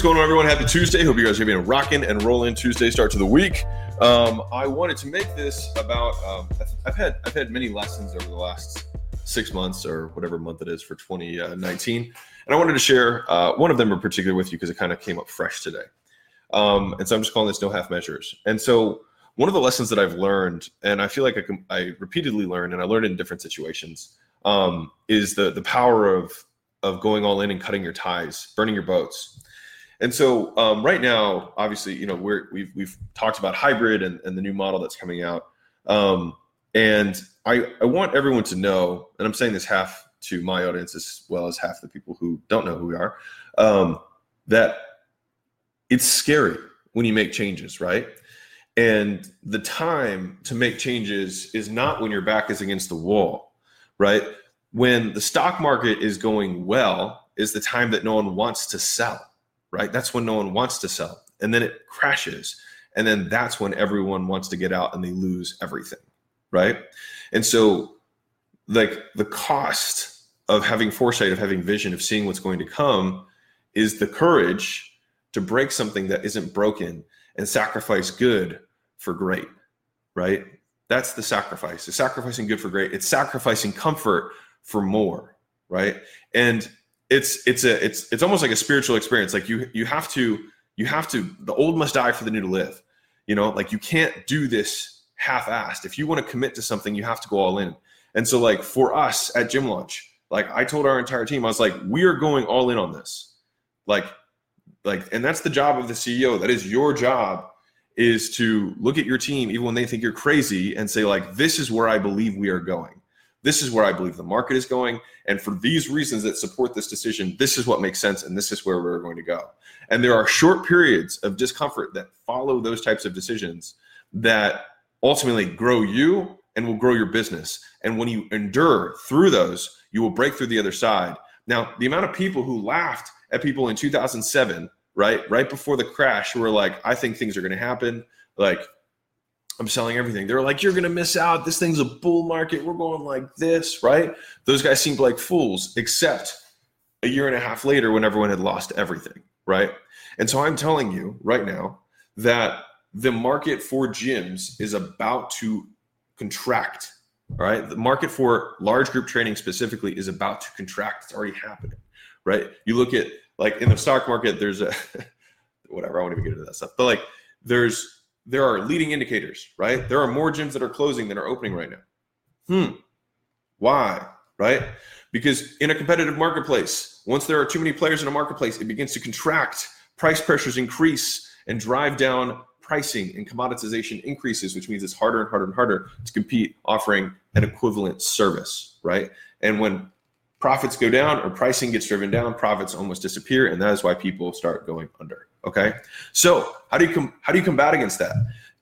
What's going on, everyone? Happy Tuesday. Hope you guys are having a rocking and rolling Tuesday start to the week. Um, I wanted to make this about. Um, I've had I've had many lessons over the last six months or whatever month it is for 2019, and I wanted to share uh, one of them in particular with you because it kind of came up fresh today. Um, and so I'm just calling this no half measures. And so one of the lessons that I've learned, and I feel like I, can, I repeatedly learn, and I learned in different situations, um, is the the power of of going all in and cutting your ties, burning your boats. And so um, right now, obviously, you know, we're, we've, we've talked about hybrid and, and the new model that's coming out. Um, and I, I want everyone to know, and I'm saying this half to my audience as well as half the people who don't know who we are, um, that it's scary when you make changes, right? And the time to make changes is not when your back is against the wall, right? When the stock market is going well, is the time that no one wants to sell right? That's when no one wants to sell. And then it crashes. And then that's when everyone wants to get out and they lose everything, right? And so, like, the cost of having foresight, of having vision, of seeing what's going to come is the courage to break something that isn't broken and sacrifice good for great, right? That's the sacrifice. It's sacrificing good for great. It's sacrificing comfort for more, right? And it's it's a it's it's almost like a spiritual experience. Like you you have to you have to the old must die for the new to live. You know, like you can't do this half-assed. If you want to commit to something, you have to go all in. And so, like for us at Gym Launch, like I told our entire team, I was like, we are going all in on this. Like, like, and that's the job of the CEO. That is your job is to look at your team, even when they think you're crazy, and say, like, this is where I believe we are going. This is where I believe the market is going. And for these reasons that support this decision, this is what makes sense. And this is where we're going to go. And there are short periods of discomfort that follow those types of decisions that ultimately grow you and will grow your business. And when you endure through those, you will break through the other side. Now, the amount of people who laughed at people in 2007, right, right before the crash, who were like, I think things are going to happen. Like, I'm selling everything. They're like, you're going to miss out. This thing's a bull market. We're going like this, right? Those guys seemed like fools, except a year and a half later when everyone had lost everything, right? And so I'm telling you right now that the market for gyms is about to contract. All right. The market for large group training specifically is about to contract. It's already happening, right? You look at like in the stock market, there's a whatever, I won't even get into that stuff, but like there's there are leading indicators, right? There are more gyms that are closing than are opening right now. Hmm. Why? Right? Because in a competitive marketplace, once there are too many players in a marketplace, it begins to contract, price pressures increase, and drive down pricing and commoditization increases, which means it's harder and harder and harder to compete offering an equivalent service, right? And when profits go down or pricing gets driven down, profits almost disappear, and that is why people start going under. Okay, so how do you com- how do you combat against that?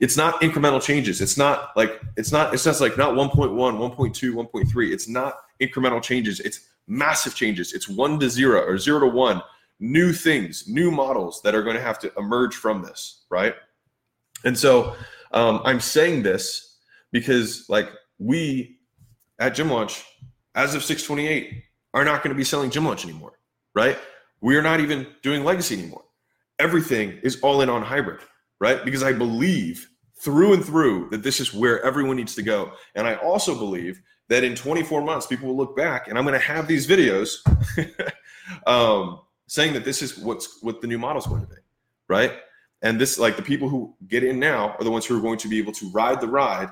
It's not incremental changes. It's not like it's not it's just like not 1.1, 1.2, 1.3. It's not incremental changes. It's massive changes. It's one to zero or zero to one. New things, new models that are going to have to emerge from this, right? And so um, I'm saying this because like we at Gym Launch, as of 628, are not going to be selling Gym Launch anymore, right? We are not even doing legacy anymore everything is all in on hybrid, right? Because I believe through and through that this is where everyone needs to go. And I also believe that in 24 months, people will look back and I'm going to have these videos um, saying that this is what's what the new model is going to be, right? And this, like the people who get in now are the ones who are going to be able to ride the ride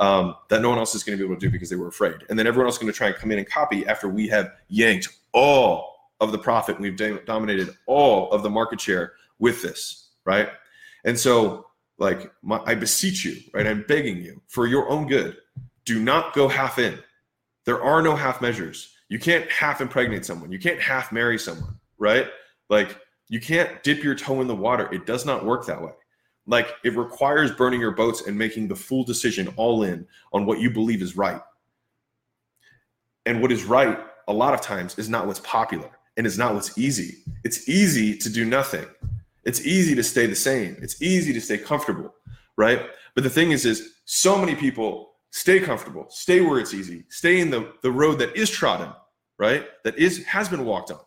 um, that no one else is going to be able to do because they were afraid. And then everyone else is going to try and come in and copy after we have yanked all of the profit. We've dominated all of the market share with this, right? And so, like, my, I beseech you, right? I'm begging you for your own good. Do not go half in. There are no half measures. You can't half impregnate someone. You can't half marry someone, right? Like, you can't dip your toe in the water. It does not work that way. Like, it requires burning your boats and making the full decision all in on what you believe is right. And what is right, a lot of times, is not what's popular and is not what's easy. It's easy to do nothing. It's easy to stay the same. It's easy to stay comfortable, right? But the thing is, is so many people stay comfortable, stay where it's easy, stay in the, the road that is trodden, right? That is has been walked on.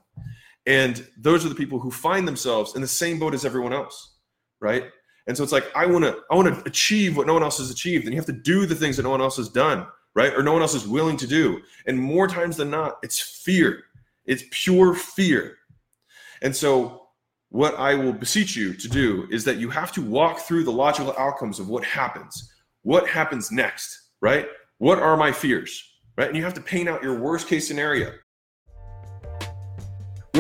And those are the people who find themselves in the same boat as everyone else, right? And so it's like I want to I want to achieve what no one else has achieved, and you have to do the things that no one else has done, right? Or no one else is willing to do. And more times than not, it's fear. It's pure fear. And so what I will beseech you to do is that you have to walk through the logical outcomes of what happens. What happens next, right? What are my fears, right? And you have to paint out your worst case scenario.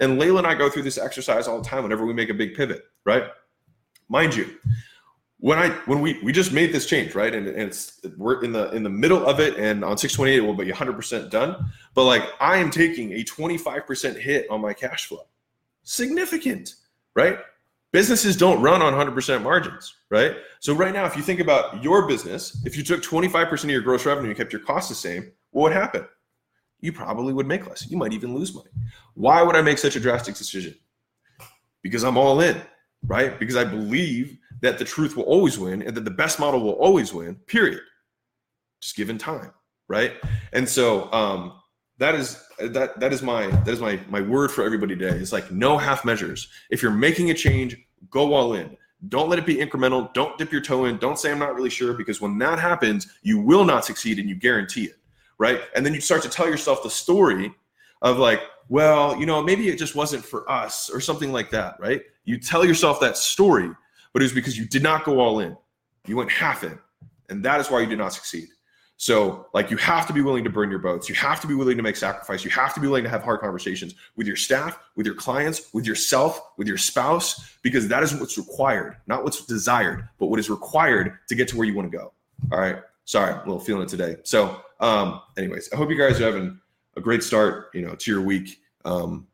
And Leila and I go through this exercise all the time whenever we make a big pivot, right? Mind you, when I when we we just made this change, right? And, and it's we're in the in the middle of it, and on 628 it will be 100 percent done. But like I am taking a 25 percent hit on my cash flow, significant, right? Businesses don't run on 100 percent margins, right? So right now, if you think about your business, if you took 25 percent of your gross revenue and kept your costs the same, what would happen? You probably would make less. You might even lose money. Why would I make such a drastic decision? Because I'm all in, right? Because I believe that the truth will always win and that the best model will always win, period. Just given time, right? And so um that is that that is my that is my my word for everybody today. It's like no half measures. If you're making a change, go all in. Don't let it be incremental. Don't dip your toe in. Don't say I'm not really sure because when that happens, you will not succeed and you guarantee it right? And then you start to tell yourself the story of like, well, you know, maybe it just wasn't for us or something like that, right? You tell yourself that story, but it was because you did not go all in. You went half in. And that is why you did not succeed. So, like, you have to be willing to burn your boats. You have to be willing to make sacrifice. You have to be willing to have hard conversations with your staff, with your clients, with yourself, with your spouse, because that is what's required, not what's desired, but what is required to get to where you want to go. All right. Sorry, a little feeling it today. So, um, anyways, I hope you guys are having a great start, you know, to your week. Um,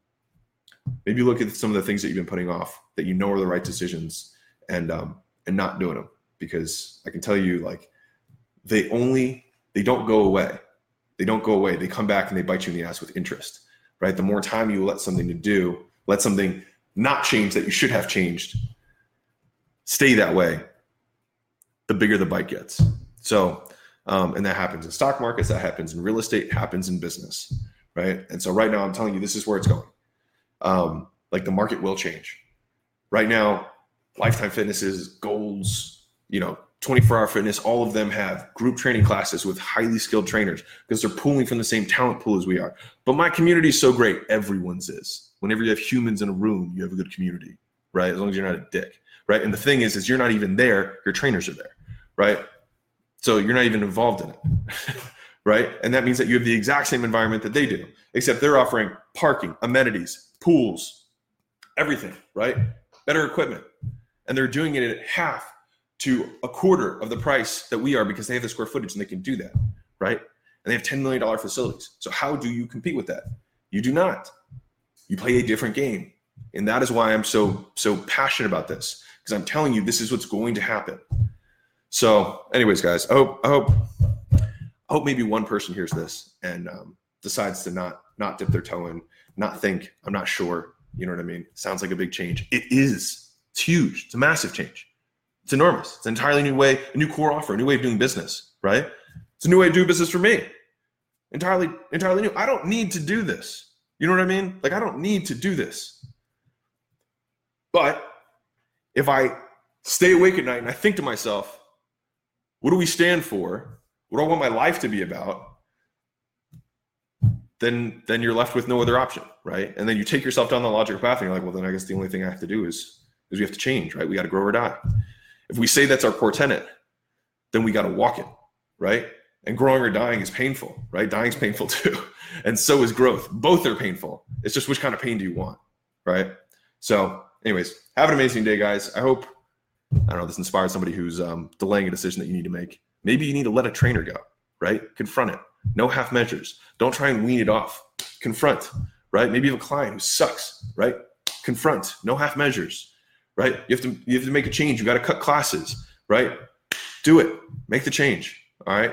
maybe look at some of the things that you've been putting off that you know are the right decisions and um, and not doing them because I can tell you like they only they don't go away. They don't go away. They come back and they bite you in the ass with interest, right? The more time you let something to do, let something not change that you should have changed, stay that way, the bigger the bite gets. So um, and that happens in stock markets, that happens in real estate, happens in business, right? And so right now, I'm telling you, this is where it's going. Um, like the market will change. Right now, Lifetime Fitnesses, Gold's, you know, 24 Hour Fitness, all of them have group training classes with highly skilled trainers because they're pulling from the same talent pool as we are. But my community is so great, everyone's is. Whenever you have humans in a room, you have a good community, right? As long as you're not a dick, right? And the thing is, is you're not even there, your trainers are there, right? So you're not even involved in it. right? And that means that you have the exact same environment that they do, except they're offering parking, amenities, pools, everything, right? Better equipment. And they're doing it at half to a quarter of the price that we are because they have the square footage and they can do that, right? And they have $10 million facilities. So how do you compete with that? You do not. You play a different game. And that is why I'm so so passionate about this because I'm telling you this is what's going to happen. So, anyways, guys, I hope I hope I hope maybe one person hears this and um, decides to not not dip their toe in, not think I'm not sure. You know what I mean? Sounds like a big change. It is. It's huge. It's a massive change. It's enormous. It's an entirely new way, a new core offer, a new way of doing business. Right? It's a new way of doing business for me. Entirely, entirely new. I don't need to do this. You know what I mean? Like I don't need to do this. But if I stay awake at night and I think to myself, what do we stand for? What do I want my life to be about? Then then you're left with no other option, right? And then you take yourself down the logical path and you're like, well, then I guess the only thing I have to do is is we have to change, right? We got to grow or die. If we say that's our core tenet, then we got to walk it, right? And growing or dying is painful, right? Dying is painful too. And so is growth. Both are painful. It's just which kind of pain do you want, right? So, anyways, have an amazing day, guys. I hope I don't know, this inspires somebody who's um, delaying a decision that you need to make. Maybe you need to let a trainer go, right? Confront it. No half measures. Don't try and wean it off. Confront, right? Maybe you have a client who sucks, right? confront, no half measures, right? You have to you have to make a change. You got to cut classes, right? Do it. Make the change. All right.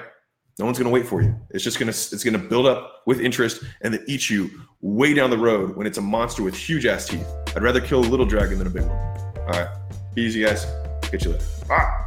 No one's going to wait for you. It's just going to it's going to build up with interest and then eat you way down the road when it's a monster with huge ass teeth. I'd rather kill a little dragon than a big one. All right. Easy guys. Catch you later. Bye.